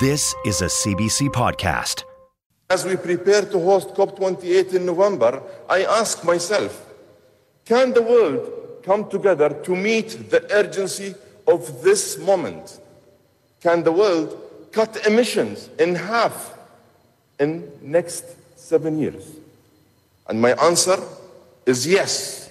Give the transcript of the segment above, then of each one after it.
This is a CBC podcast. As we prepare to host COP28 in November, I ask myself can the world come together to meet the urgency of this moment? Can the world cut emissions in half in next 7 years? And my answer is yes.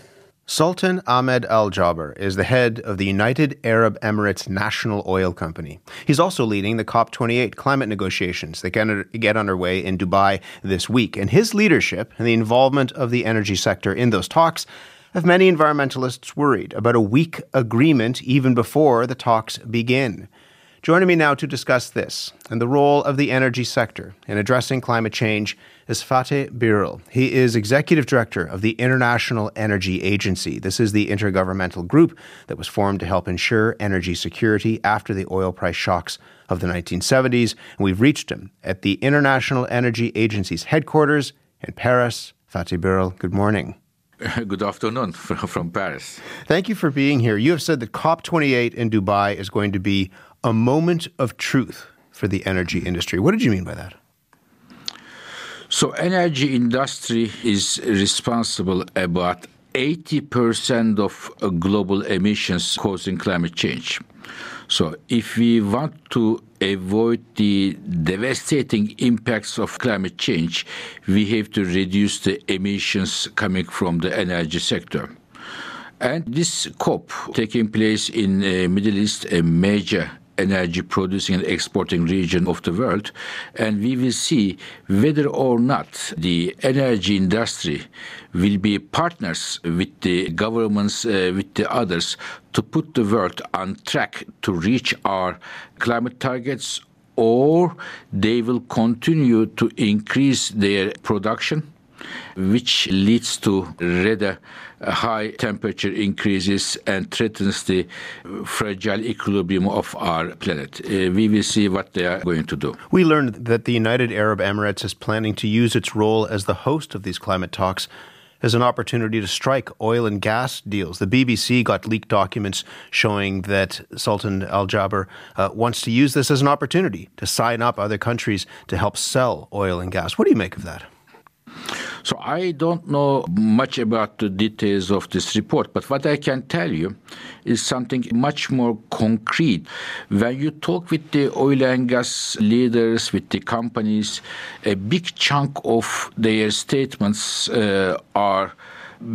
Sultan Ahmed Al Jaber is the head of the United Arab Emirates National Oil Company. He's also leading the COP28 climate negotiations that get underway in Dubai this week. And his leadership and the involvement of the energy sector in those talks have many environmentalists worried about a weak agreement even before the talks begin. Joining me now to discuss this and the role of the energy sector in addressing climate change is Fatih Birol. He is executive director of the International Energy Agency. This is the intergovernmental group that was formed to help ensure energy security after the oil price shocks of the 1970s. And we've reached him at the International Energy Agency's headquarters in Paris. Fatih Birol, good morning. Good afternoon from Paris. Thank you for being here. You have said that COP28 in Dubai is going to be a moment of truth for the energy industry. What did you mean by that? So energy industry is responsible about 80% of global emissions causing climate change. So if we want to avoid the devastating impacts of climate change, we have to reduce the emissions coming from the energy sector. And this COP taking place in the uh, Middle East, a major energy producing and exporting region of the world. And we will see whether or not the energy industry will be partners with the governments, uh, with the others, to put the world on track to reach our climate targets, or they will continue to increase their production which leads to rather high temperature increases and threatens the fragile equilibrium of our planet. Uh, we will see what they are going to do. We learned that the United Arab Emirates is planning to use its role as the host of these climate talks as an opportunity to strike oil and gas deals. The BBC got leaked documents showing that Sultan Al Jaber uh, wants to use this as an opportunity to sign up other countries to help sell oil and gas. What do you make of that? So I don't know much about the details of this report, but what I can tell you is something much more concrete. When you talk with the oil and gas leaders, with the companies, a big chunk of their statements uh, are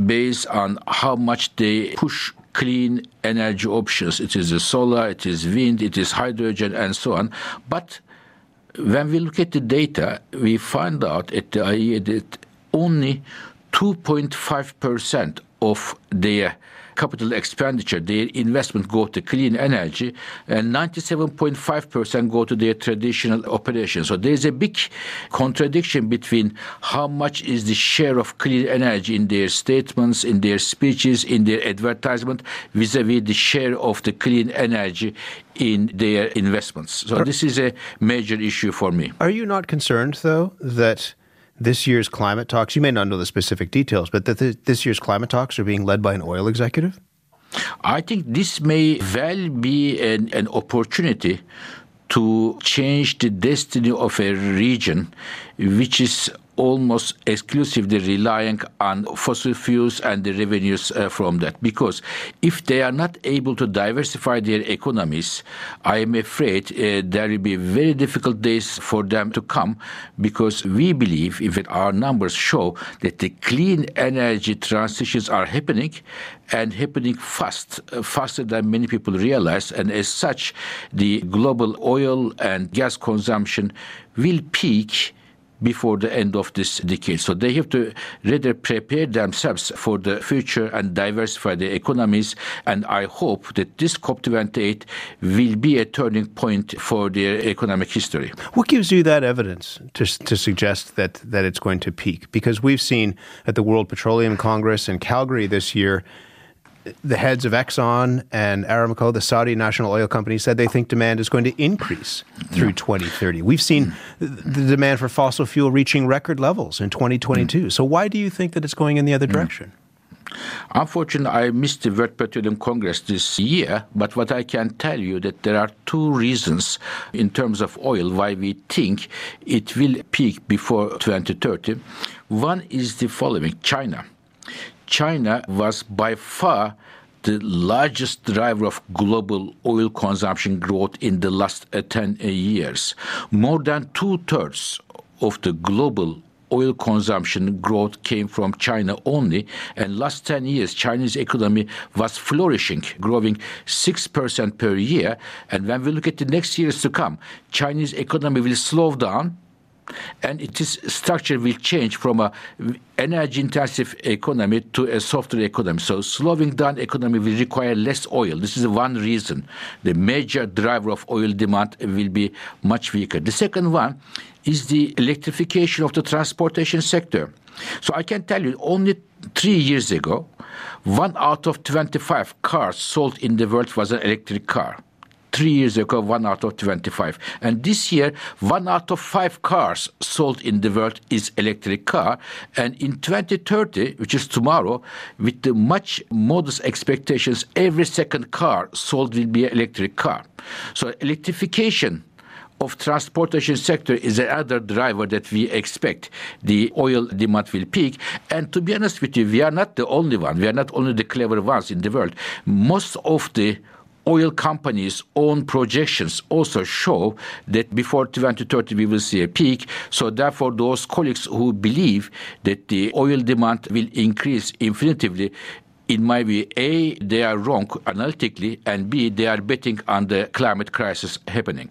based on how much they push clean energy options. It is the solar, it is wind, it is hydrogen, and so on. But when we look at the data, we find out at the IEA that only 2.5% of their capital expenditure, their investment go to clean energy, and 97.5% go to their traditional operations. So there's a big contradiction between how much is the share of clean energy in their statements, in their speeches, in their advertisement, vis-a-vis the share of the clean energy in their investments. So this is a major issue for me. Are you not concerned, though, that this year's climate talks, you may not know the specific details, but that this year's climate talks are being led by an oil executive? I think this may well be an, an opportunity to change the destiny of a region which is almost exclusively relying on fossil fuels and the revenues uh, from that. Because if they are not able to diversify their economies, I am afraid uh, there will be very difficult days for them to come because we believe, if our numbers show, that the clean energy transitions are happening and happening fast, uh, faster than many people realize. And as such, the global oil and gas consumption will peak before the end of this decade. So they have to rather prepare themselves for the future and diversify their economies. And I hope that this COP28 will be a turning point for their economic history. What gives you that evidence to, to suggest that, that it's going to peak? Because we've seen at the World Petroleum Congress in Calgary this year, the heads of Exxon and Aramco, the Saudi national oil company, said they think demand is going to increase through 2030. We've seen hmm. the demand for fossil fuel reaching record levels in 2022. Hmm. So why do you think that it's going in the other hmm. direction? Unfortunately, I missed the World Petroleum Congress this year, but what I can tell you that there are two reasons in terms of oil why we think it will peak before 2030. One is the following China. China was by far the largest driver of global oil consumption growth in the last uh, 10 years. More than two thirds of the global oil consumption growth came from China only, and last 10 years, Chinese economy was flourishing, growing 6% per year. And when we look at the next years to come, Chinese economy will slow down and its structure will change from a energy intensive economy to a softer economy. So slowing down economy will require less oil. This is one reason. The major driver of oil demand will be much weaker. The second one is the electrification of the transportation sector. So I can tell you only three years ago, one out of 25 cars sold in the world was an electric car three years ago, one out of 25. And this year, one out of five cars sold in the world is electric car. And in 2030, which is tomorrow, with the much modest expectations, every second car sold will be an electric car. So electrification of transportation sector is another driver that we expect the oil demand will peak. And to be honest with you, we are not the only one. We are not only the clever ones in the world. Most of the oil companies' own projections also show that before 2030 we will see a peak. So therefore, those colleagues who believe that the oil demand will increase infinitively in my view, A, they are wrong analytically, and B, they are betting on the climate crisis happening.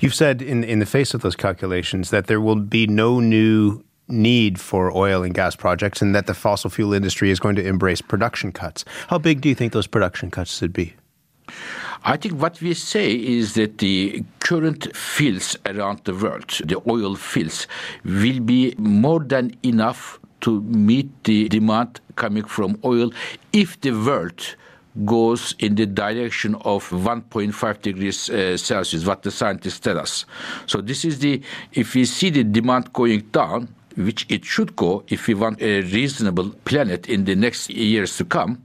You've said in, in the face of those calculations that there will be no new need for oil and gas projects and that the fossil fuel industry is going to embrace production cuts. How big do you think those production cuts should be? I think what we say is that the current fields around the world, the oil fields, will be more than enough to meet the demand coming from oil if the world goes in the direction of 1.5 degrees uh, Celsius, what the scientists tell us. So this is the, if we see the demand going down, which it should go if we want a reasonable planet in the next years to come.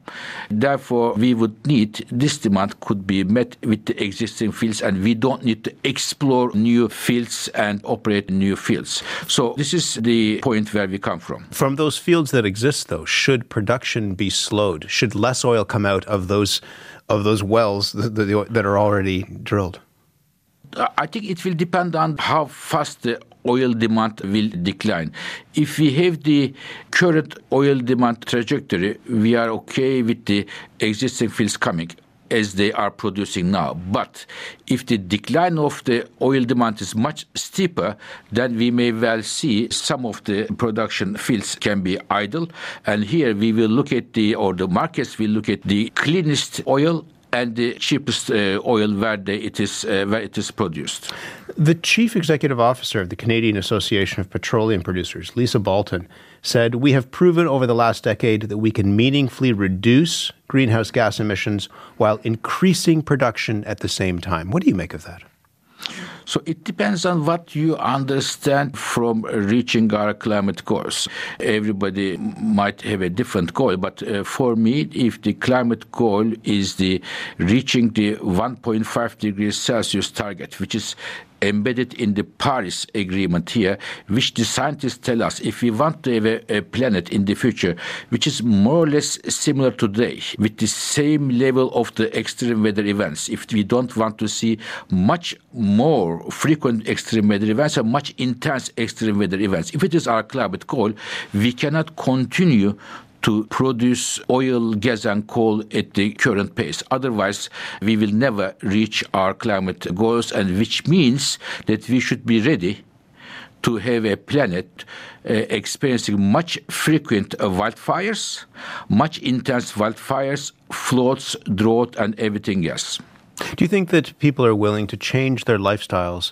Therefore, we would need this demand could be met with the existing fields, and we don't need to explore new fields and operate new fields. So, this is the point where we come from. From those fields that exist, though, should production be slowed? Should less oil come out of those of those wells that, that are already drilled? I think it will depend on how fast the oil demand will decline. If we have the current oil demand trajectory, we are okay with the existing fields coming as they are producing now. But if the decline of the oil demand is much steeper, then we may well see some of the production fields can be idle. And here we will look at the, or the markets will look at the cleanest oil and the cheapest uh, oil where, they, it is, uh, where it is produced. The chief executive officer of the Canadian Association of Petroleum Producers, Lisa Baiton, said, We have proven over the last decade that we can meaningfully reduce greenhouse gas emissions while increasing production at the same time. What do you make of that? So it depends on what you understand from reaching our climate goals. Everybody might have a different goal, but uh, for me, if the climate goal is the reaching the 1.5 degrees Celsius target, which is embedded in the Paris Agreement here, which the scientists tell us if we want to have a, a, planet in the future which is more or less similar today, with the same level of the extreme weather events, if we don't want to see much more frequent extreme weather events or much intense extreme weather events, if it is our climate goal, we cannot continue to produce oil, gas, and coal at the current pace. Otherwise, we will never reach our climate goals, and which means that we should be ready to have a planet uh, experiencing much frequent uh, wildfires, much intense wildfires, floods, drought, and everything else. Do you think that people are willing to change their lifestyles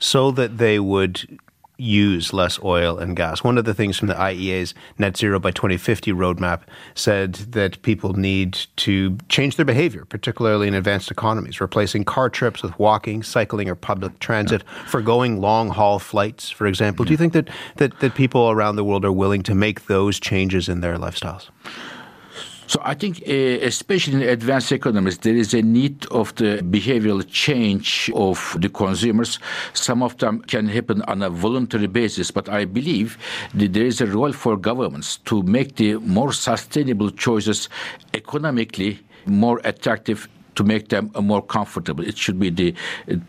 so that they would use less oil and gas. One of the things from the IEA's net zero by 2050 roadmap said that people need to change their behavior, particularly in advanced economies, replacing car trips with walking, cycling, or public transit, yeah. forgoing long haul flights, for example. Yeah. Do you think that, that, that people around the world are willing to make those changes in their lifestyles? So I think, uh, especially in advanced economies, there is a need of the behavioral change of the consumers. Some of them can happen on a voluntary basis, but I believe that there is a role for governments to make the more sustainable choices economically more attractive to make them more comfortable. It should be the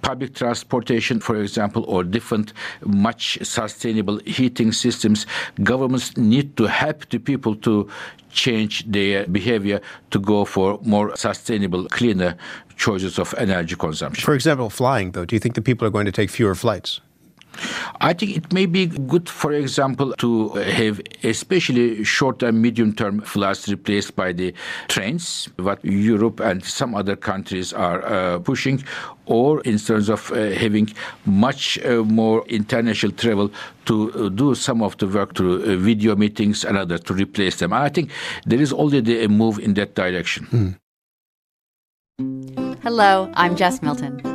public transportation, for example, or different, much sustainable heating systems. Governments need to help the people to change their behavior to go for more sustainable, cleaner choices of energy consumption. For example, flying, though, do you think that people are going to take fewer flights? I think it may be good, for example, to have especially short and medium term flights replaced by the trains, what Europe and some other countries are uh, pushing, or in terms of uh, having much uh, more international travel to uh, do some of the work through uh, video meetings and others to replace them. I think there is already a move in that direction. Mm. Hello, I'm Jess Milton.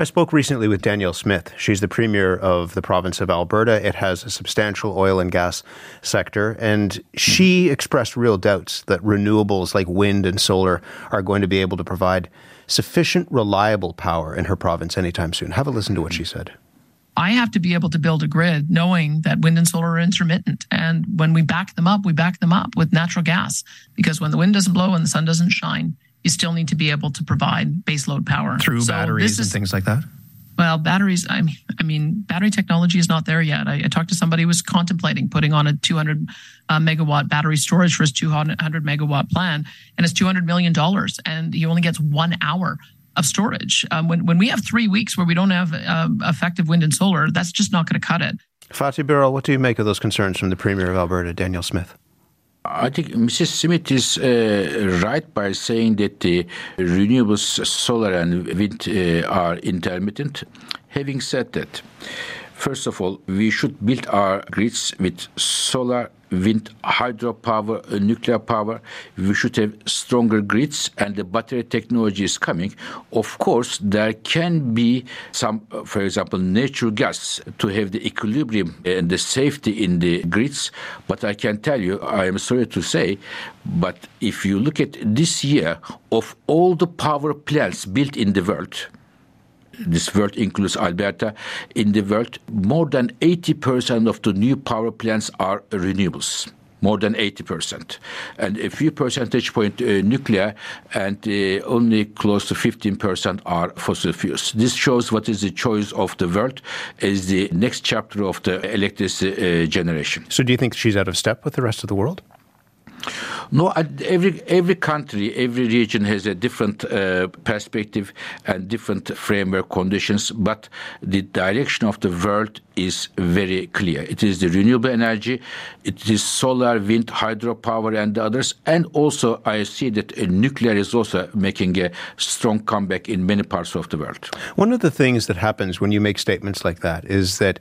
I spoke recently with Danielle Smith. She's the premier of the province of Alberta. It has a substantial oil and gas sector, and she expressed real doubts that renewables like wind and solar are going to be able to provide sufficient reliable power in her province anytime soon. Have a listen to what she said. I have to be able to build a grid knowing that wind and solar are intermittent. And when we back them up, we back them up with natural gas because when the wind doesn't blow and the sun doesn't shine, you still need to be able to provide baseload power through so batteries is, and things like that. Well, batteries. I mean, I mean, battery technology is not there yet. I, I talked to somebody who was contemplating putting on a 200 uh, megawatt battery storage for his 200 megawatt plan, and it's 200 million dollars, and he only gets one hour of storage. Um, when when we have three weeks where we don't have um, effective wind and solar, that's just not going to cut it. Fatih Birol, what do you make of those concerns from the Premier of Alberta, Danielle Smith? I think Mrs. Smith is uh, right by saying that the renewables, solar and wind, uh, are intermittent. Having said that, first of all, we should build our grids with solar wind, hydropower, uh, nuclear power. We should have stronger grids, and the battery technology is coming. Of course, there can be some, uh, for example, natural gas to have the equilibrium and the safety in the grids. But I can tell you, I am sorry to say, but if you look at this year, of all the power plants built in the world, this world includes Alberta, in the world, more than 80% of the new power plants are renewables more than 80%, and a few percentage point uh, nuclear, and uh, only close to 15% are fossil fuels. This shows what is the choice of the world as the next chapter of the electricity uh, generation. So, do you think she's out of step with the rest of the world? No, every every country, every region has a different uh, perspective and different framework conditions. But the direction of the world is very clear. It is the renewable energy, it is solar, wind, hydropower, and others. And also, I see that nuclear is also making a strong comeback in many parts of the world. One of the things that happens when you make statements like that is that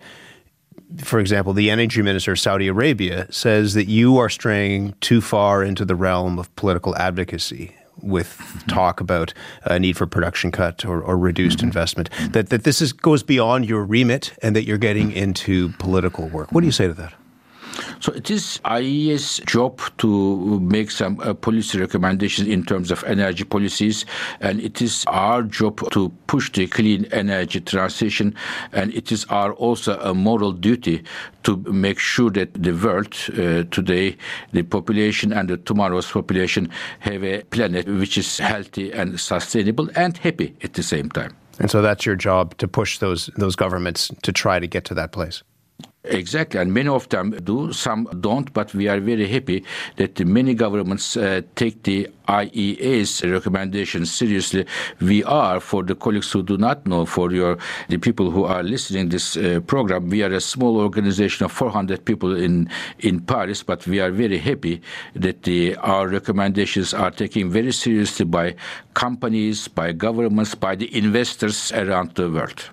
for example, the energy minister of Saudi Arabia says that you are straying too far into the realm of political advocacy with mm-hmm. talk about a need for production cut or, or reduced mm-hmm. investment. That that this is goes beyond your remit and that you're getting into political work. What do you say to that? So it is IEA's job to make some uh, policy recommendations in terms of energy policies, and it is our job to push the clean energy transition, and it is our also a moral duty to make sure that the world uh, today, the population and the tomorrow's population have a planet which is healthy and sustainable and happy at the same time. And so that's your job to push those those governments to try to get to that place. Exactly, and many of them do, some don't, but we are very happy that many governments uh, take the IEA's recommendations seriously. We are, for the colleagues who do not know, for your the people who are listening this uh, program, we are a small organization of 400 people in in Paris, but we are very happy that the, our recommendations are taken very seriously by companies, by governments, by the investors around the world.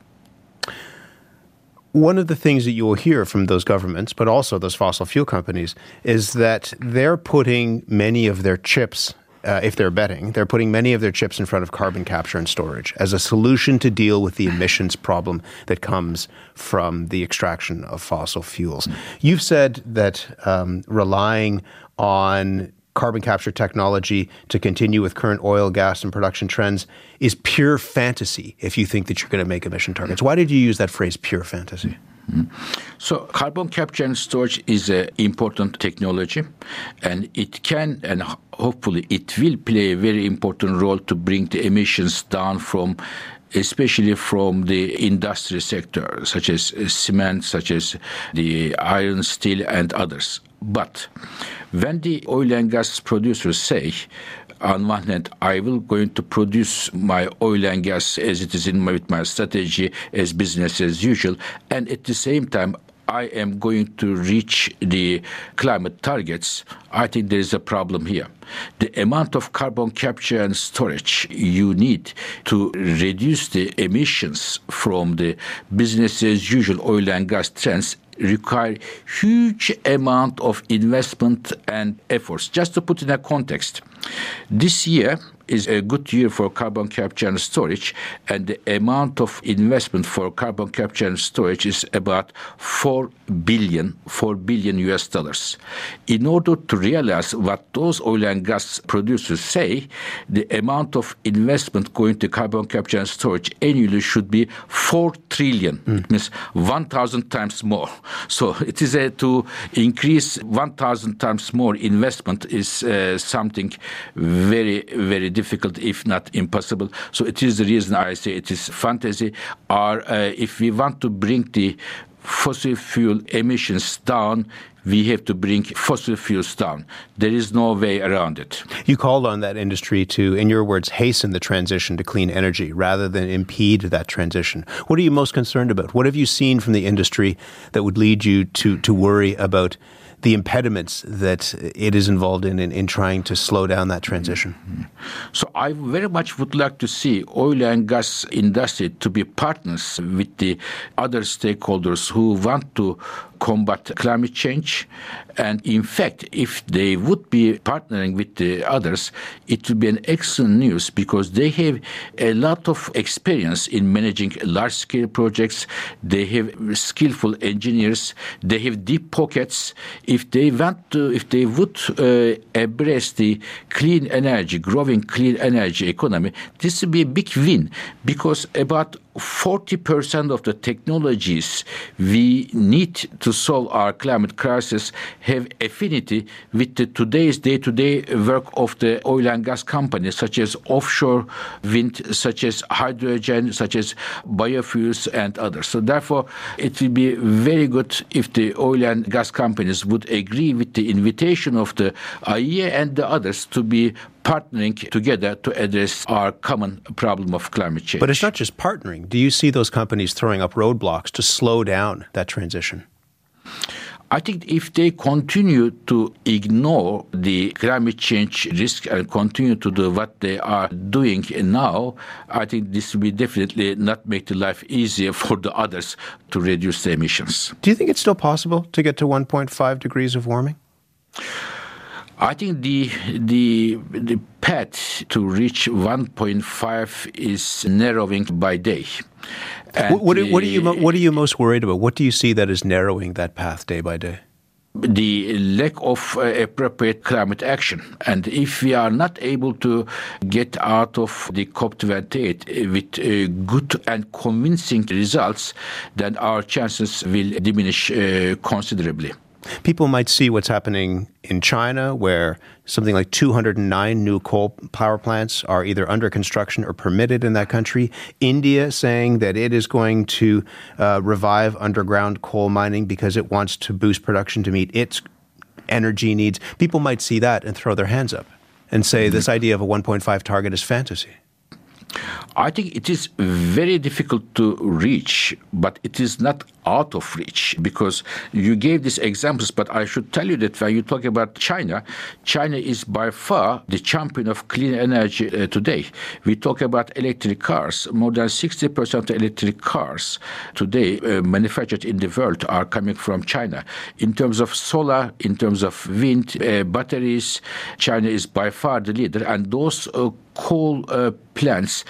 One of the things that you will hear from those governments, but also those fossil fuel companies, is that they're putting many of their chips, uh, if they're betting, they're putting many of their chips in front of carbon capture and storage as a solution to deal with the emissions problem that comes from the extraction of fossil fuels. You've said that um, relying on carbon capture technology to continue with current oil, gas, and production trends is pure fantasy if you think that you're going to make emission targets. Why did you use that phrase, pure fantasy? So, carbon capture and storage is an important technology, and it can and hopefully it will play a very important role to bring the emissions down from especially from the industry sector, such as cement, such as the iron, steel, and others. But when the oil and gas producers say, on one hand, I will going to produce my oil and gas as it is in my, with my strategy as business as usual, and at the same time, I am going to reach the climate targets, I think there is a problem here. The amount of carbon capture and storage you need to reduce the emissions from the business as usual oil and gas trends require huge amount of investment and efforts. Just to put in a context, this year is a good year for carbon capture and storage, and the amount of investment for carbon capture and storage is about 4 billion, 4 billion US dollars. In order to realize what those oil and gas producers say, the amount of investment going to carbon capture and storage annually should be 4 trillion. Mm. It means 1,000 times more. So it is a, to increase 1,000 times more investment is uh, something very, very difficult, if not impossible. So it is the reason I say it is fantasy. Or uh, if we want to bring the fossil fuel emissions down, we have to bring fossil fuels down. There is no way around it. You called on that industry to, in your words, hasten the transition to clean energy rather than impede that transition. What are you most concerned about? What have you seen from the industry that would lead you to, to worry about the impediments that it is involved in, in, in trying to slow down that transition? So I very much would like to see oil and gas industry to be partners with the other stakeholders who want to combat climate change. And in fact, if they would be partnering with the others, it would be an excellent news because they have a lot of experience in managing large scale projects. They have skillful engineers. They have deep pockets. If they want to, if they would uh, embrace the clean energy, growing clean energy economy, this would be a big win because about 40% of the technologies we need to solve our climate crisis have affinity with the today's day-to-day work of the oil and gas companies, such as offshore wind, such as hydrogen, such as biofuels and others. So therefore, it will be very good if the oil and gas companies would agree with the invitation of the IEA and the others to be partnering together to address our common problem of climate change. But it's not just partnering. Do you see those companies throwing up roadblocks to slow down that transition? I think if they continue to ignore the climate change risk and continue to do what they are doing now, I think this will definitely not make the life easier for the others to reduce the emissions. Do you think it's still possible to get to 1.5 degrees of warming? I think the the the path to reach 1.5 is narrowing by day. What, what, what, are you what are you most worried about? What do you see that is narrowing that path day by day? the lack of uh, appropriate climate action. And if we are not able to get out of the COP28 with uh, good and convincing results, then our chances will diminish uh, considerably. People might see what's happening in China, where something like 209 new coal power plants are either under construction or permitted in that country. India saying that it is going to uh, revive underground coal mining because it wants to boost production to meet its energy needs. People might see that and throw their hands up and say this idea of a 1.5 target is fantasy. I think it is very difficult to reach, but it is not out of reach because you gave these examples. But I should tell you that when you talk about China, China is by far the champion of clean energy uh, today. We talk about electric cars. More than 60% of electric cars today uh, manufactured in the world are coming from China. In terms of solar, in terms of wind, uh, batteries, China is by far the leader. And those uh, coal uh, plants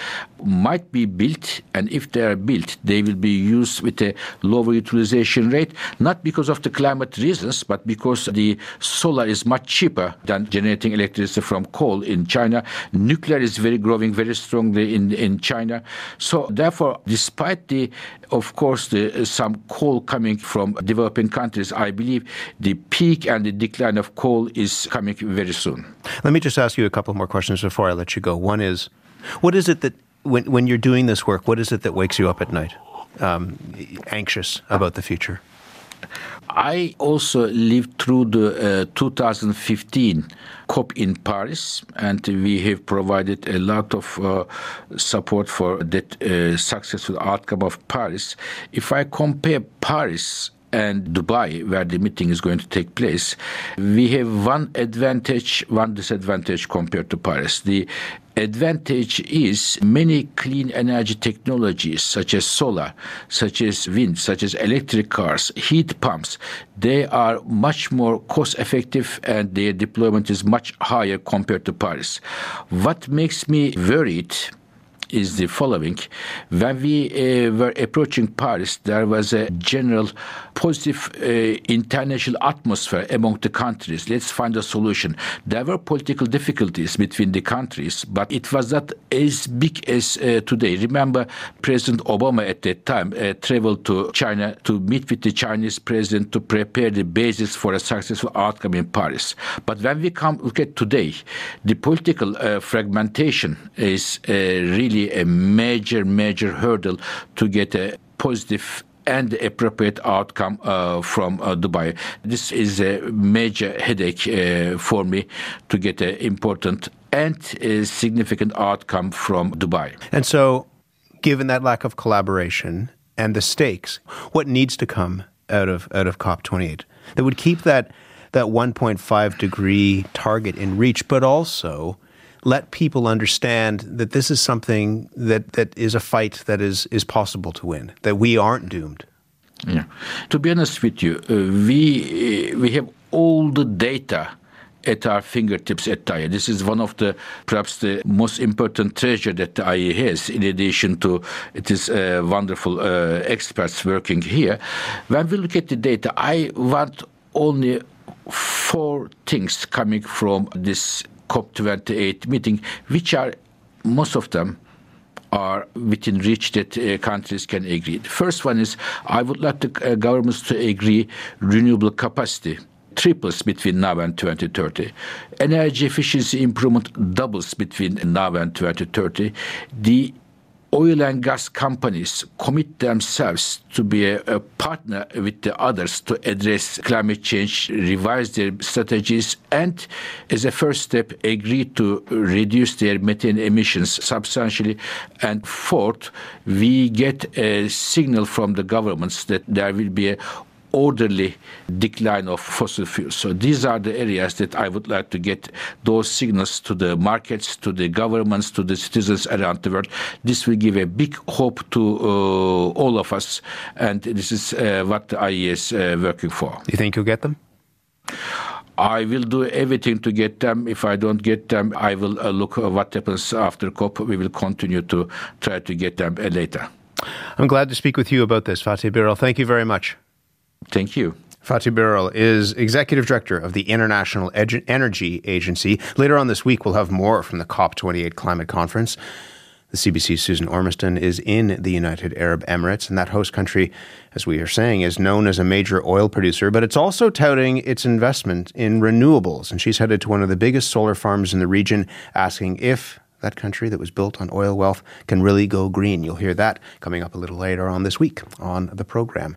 might be built, and if they are built, they will be used with a lower utilization rate, not because of the climate reasons, but because the solar is much cheaper than generating electricity from coal in China. Nuclear is very growing very strongly in, in China. So therefore, despite the, of course, the, some coal coming from developing countries, I believe the peak and the decline of coal is coming very soon. Let me just ask you a couple more questions before I let you go. One is, what is it that when when you're doing this work, what is it that wakes you up at night, um, anxious about the future? I also lived through the uh, 2015 COP in Paris, and we have provided a lot of uh, support for that uh, successful outcome of Paris. If I compare Paris and Dubai, where the meeting is going to take place, we have one advantage, one disadvantage compared to Paris. The advantage is many clean energy technologies such as solar, such as wind, such as electric cars, heat pumps, they are much more cost effective and their deployment is much higher compared to Paris. What makes me worried is the following. When we uh, were approaching Paris, there was a general positive uh, international atmosphere among the countries. Let's find a solution. There were political difficulties between the countries, but it was not as big as uh, today. Remember, President Obama at that time uh, traveled to China to meet with the Chinese president to prepare the basis for a successful outcome in Paris. But when we come look at today, the political uh, fragmentation is uh, really a major, major hurdle to get a positive and appropriate outcome uh, from uh, Dubai. This is a major headache uh, for me to get an important and significant outcome from Dubai. And so, given that lack of collaboration and the stakes, what needs to come out of out of COP28 that would keep that that 1.5 degree target in reach, but also let people understand that this is something that, that is a fight that is, is possible to win, that we aren't doomed. Yeah. To be honest with you, uh, we, uh, we have all the data at our fingertips at the IEA. This is one of the perhaps the most important treasure that the IEA has, in addition to it is uh, wonderful uh, experts working here. When we look at the data, I want only four things coming from this COP28 meeting, which are most of them are within reach that uh, countries can agree. The first one is I would like the uh, governments to agree renewable capacity triples between now and 2030. Energy efficiency improvement doubles between now and 2030. The oil and gas companies commit themselves to be a, a, partner with the others to address climate change, revise their strategies, and as a first step, agree to reduce their methane emissions substantially. And fourth, we get a signal from the governments that there will be a orderly decline of fossil fuels. So these are the areas that I would like to get those signals to the markets, to the governments, to the citizens around the world. This will give a big hope to uh, all of us, and this is uh, what IEA is uh, working for. You think you'll get them? I will do everything to get them. If I don't get them, I will uh, look what happens after COP. We will continue to try to get them uh, later. I'm glad to speak with you about this, Fatih Birol. Thank you very much. Thank you. Fatih Birol is executive director of the International Energy Agency. Later on this week, we'll have more from the COP28 climate conference. The CBC's Susan Ormiston is in the United Arab Emirates, and that host country, as we are saying, is known as a major oil producer, but it's also touting its investment in renewables. And she's headed to one of the biggest solar farms in the region, asking if that country that was built on oil wealth can really go green. You'll hear that coming up a little later on this week on the program.